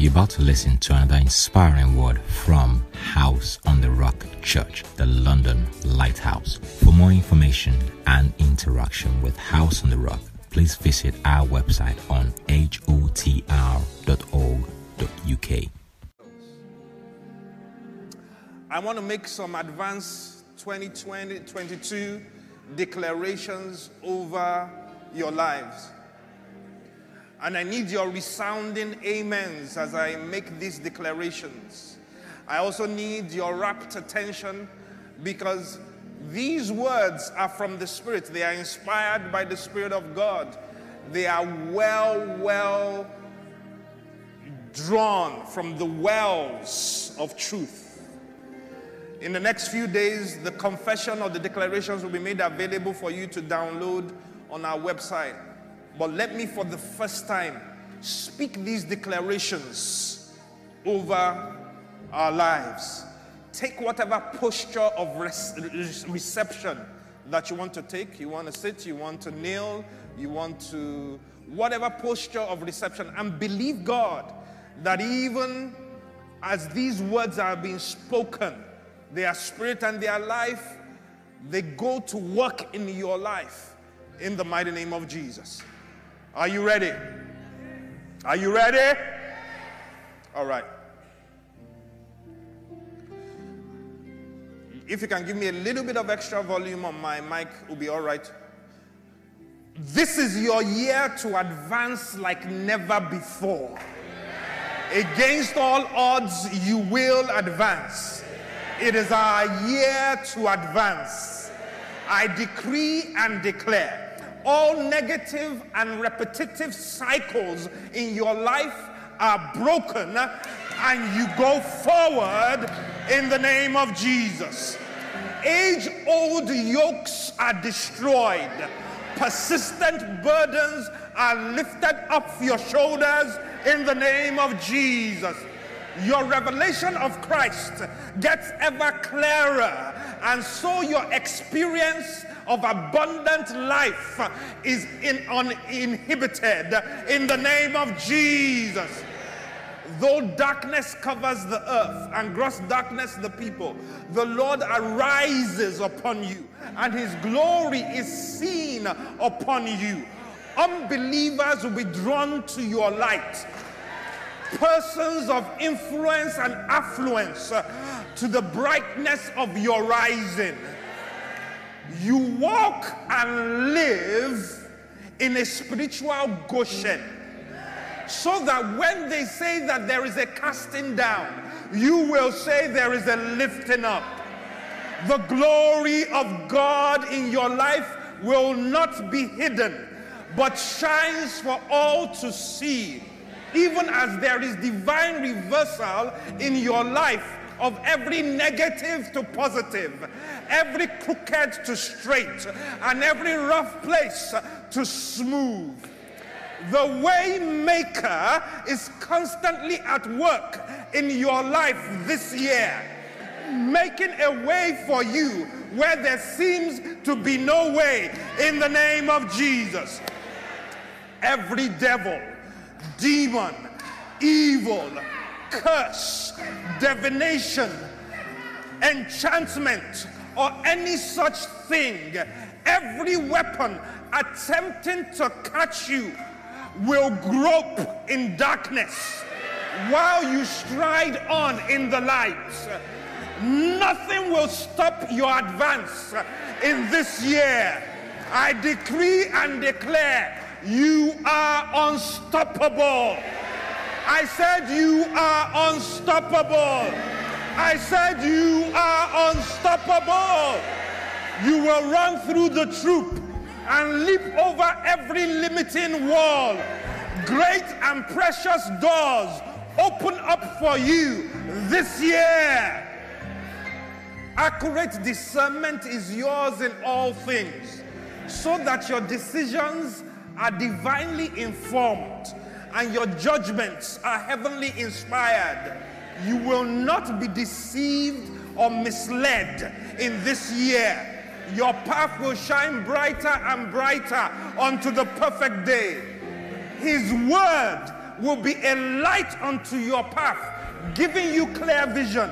You're about to listen to another inspiring word from House on the Rock Church, the London Lighthouse. For more information and interaction with House on the Rock, please visit our website on hotr.org.uk. I want to make some advance 2020 22 declarations over your lives. And I need your resounding amens as I make these declarations. I also need your rapt attention because these words are from the Spirit. They are inspired by the Spirit of God. They are well, well drawn from the wells of truth. In the next few days, the confession or the declarations will be made available for you to download on our website. But let me, for the first time, speak these declarations over our lives. Take whatever posture of reception that you want to take. You want to sit, you want to kneel, you want to, whatever posture of reception, and believe God that even as these words are being spoken, their spirit and their life, they go to work in your life in the mighty name of Jesus. Are you ready? Are you ready? All right. If you can give me a little bit of extra volume on my mic, it will be all right. This is your year to advance like never before. Against all odds, you will advance. It is our year to advance. I decree and declare all negative and repetitive cycles in your life are broken and you go forward in the name of Jesus. Age old yokes are destroyed, persistent burdens are lifted off your shoulders in the name of Jesus. Your revelation of Christ gets ever clearer, and so your experience of abundant life is in, uninhibited in the name of Jesus. Though darkness covers the earth and gross darkness the people, the Lord arises upon you and his glory is seen upon you. Unbelievers will be drawn to your light. Persons of influence and affluence uh, to the brightness of your rising you walk and live in a spiritual Goshen. So that when they say that there is a casting down, you will say there is a lifting up. The glory of God in your life will not be hidden, but shines for all to see. Even as there is divine reversal in your life of every negative to positive, every crooked to straight, and every rough place to smooth. The way maker is constantly at work in your life this year, making a way for you where there seems to be no way in the name of Jesus. Every devil, demon, evil, curse, divination, enchantment, or any such thing, every weapon attempting to catch you will grope in darkness while you stride on in the light. Nothing will stop your advance in this year. I decree and declare you are unstoppable. I said, You are unstoppable. I said, You are unstoppable. You will run through the troop and leap over every limiting wall. Great and precious doors open up for you this year. Accurate discernment is yours in all things, so that your decisions are divinely informed and your judgments are heavenly inspired. You will not be deceived or misled in this year. Your path will shine brighter and brighter unto the perfect day. His word will be a light unto your path, giving you clear vision,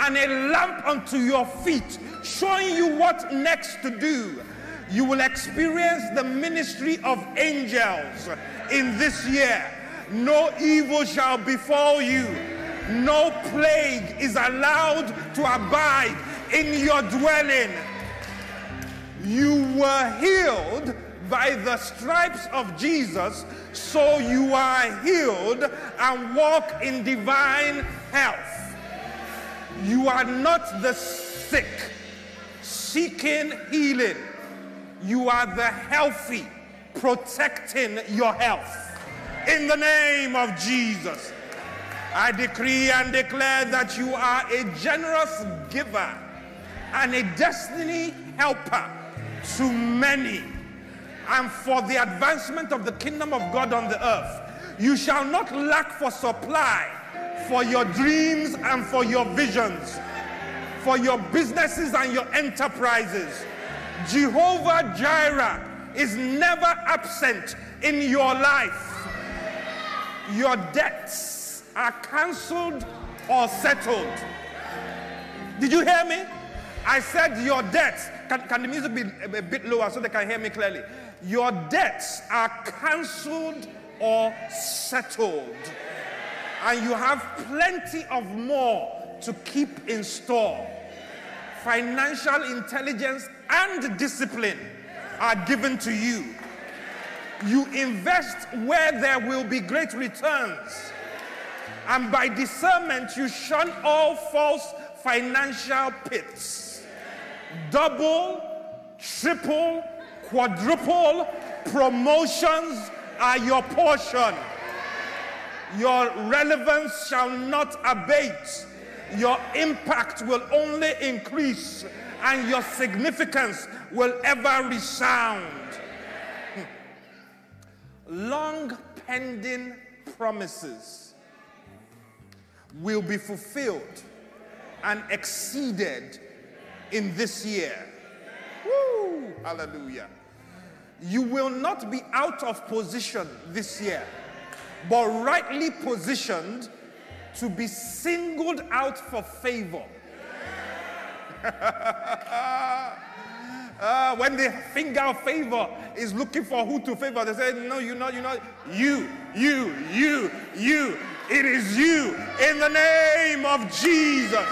and a lamp unto your feet, showing you what next to do. You will experience the ministry of angels in this year. No evil shall befall you. No plague is allowed to abide in your dwelling. You were healed by the stripes of Jesus, so you are healed and walk in divine health. You are not the sick seeking healing, you are the healthy protecting your health. In the name of Jesus, I decree and declare that you are a generous giver and a destiny helper to many and for the advancement of the kingdom of God on the earth. You shall not lack for supply for your dreams and for your visions, for your businesses and your enterprises. Jehovah Jireh is never absent in your life. Your debts are cancelled or settled. Did you hear me? I said your debts. Can, can the music be a, a bit lower so they can hear me clearly? Your debts are cancelled or settled. And you have plenty of more to keep in store. Financial intelligence and discipline are given to you. You invest where there will be great returns. And by discernment, you shun all false financial pits. Double, triple, quadruple promotions are your portion. Your relevance shall not abate. Your impact will only increase, and your significance will ever resound. Hmm. Long pending promises will be fulfilled and exceeded in this year. Woo! Hallelujah. You will not be out of position this year, but rightly positioned to be singled out for favor. uh, when the finger of favor is looking for who to favor, they say, No, you're not, you're not. you, you, you, you. It is you in the name of Jesus.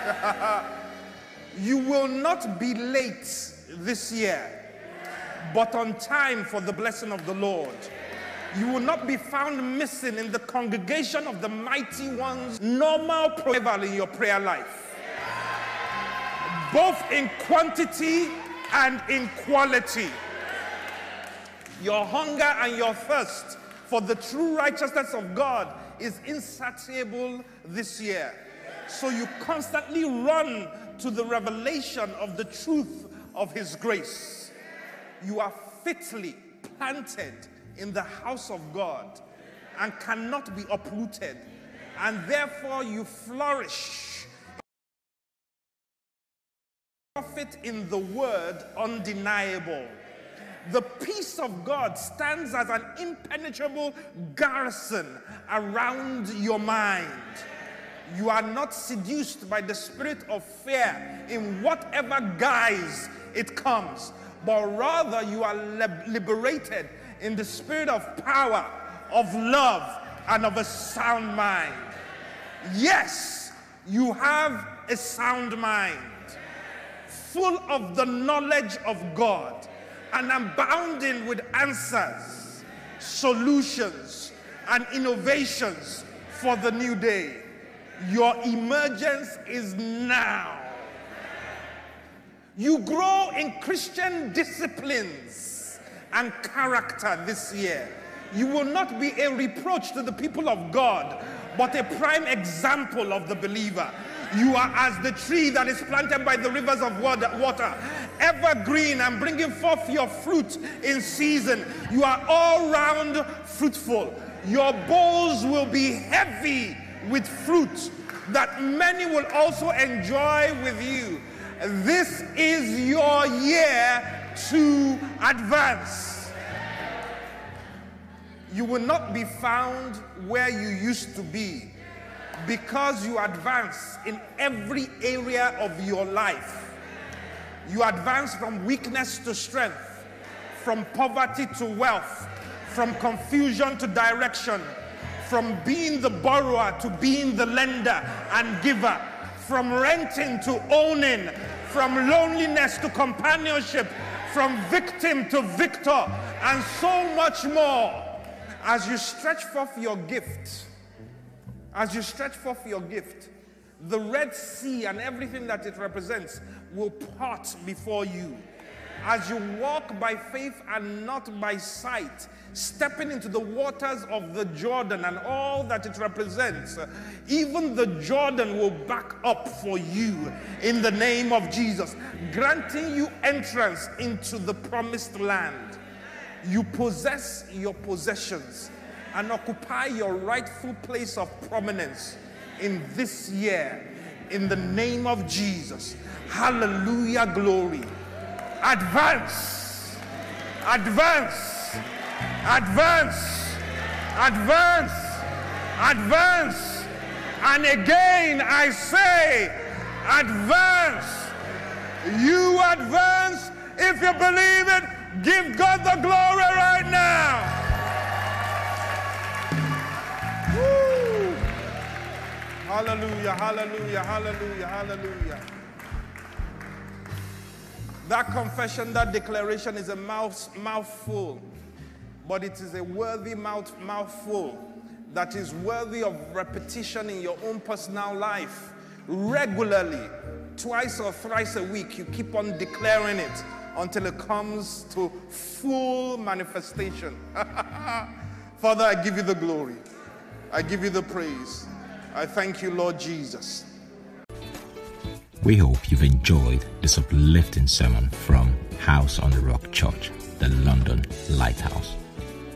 you will not be late this year but on time for the blessing of the Lord. You will not be found missing in the congregation of the mighty ones, normal preval in your prayer life, both in quantity and in quality. Your hunger and your thirst for the true righteousness of God is insatiable this year. So you constantly run to the revelation of the truth of His grace you are fitly planted in the house of God and cannot be uprooted, and therefore you flourish. In the word undeniable. The peace of God stands as an impenetrable garrison around your mind. You are not seduced by the spirit of fear in whatever guise it comes but rather you are liberated in the spirit of power, of love, and of a sound mind. Yes, you have a sound mind, full of the knowledge of God, and abounding with answers, solutions, and innovations for the new day. Your emergence is now. You grow in Christian disciplines and character this year. You will not be a reproach to the people of God, but a prime example of the believer. You are as the tree that is planted by the rivers of water, evergreen and bringing forth your fruit in season. You are all round fruitful. Your bowls will be heavy with fruit that many will also enjoy with you. This is your year to advance. You will not be found where you used to be because you advance in every area of your life. You advance from weakness to strength, from poverty to wealth, from confusion to direction, from being the borrower to being the lender and giver, from renting to owning, from loneliness to companionship, from victim to victor, and so much more. As you stretch forth your gift, as you stretch forth your gift, the Red Sea and everything that it represents will part before you. As you walk by faith and not by sight, stepping into the waters of the Jordan and all that it represents, even the Jordan will back up for you in the name of Jesus, granting you entrance into the promised land. You possess your possessions and occupy your rightful place of prominence in this year in the name of Jesus. Hallelujah, glory. Advance, advance, advance, advance, advance. And again, I say, advance. You advance. If you believe it, give God the glory right now. Hallelujah, hallelujah, hallelujah, hallelujah. That confession, that declaration is a mouth, mouthful, but it is a worthy mouth, mouthful that is worthy of repetition in your own personal life regularly, twice or thrice a week. You keep on declaring it until it comes to full manifestation. Father, I give you the glory. I give you the praise. I thank you, Lord Jesus. We hope you've enjoyed this uplifting sermon from House on the Rock Church, the London Lighthouse.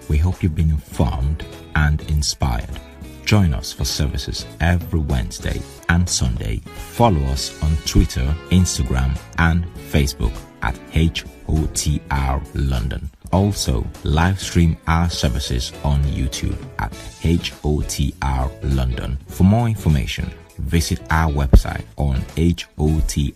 We hope you've been informed and inspired. Join us for services every Wednesday and Sunday. Follow us on Twitter, Instagram, and Facebook at HOTR London. Also, live stream our services on YouTube at HOTR London. For more information, visit our website on hotr.org.uk.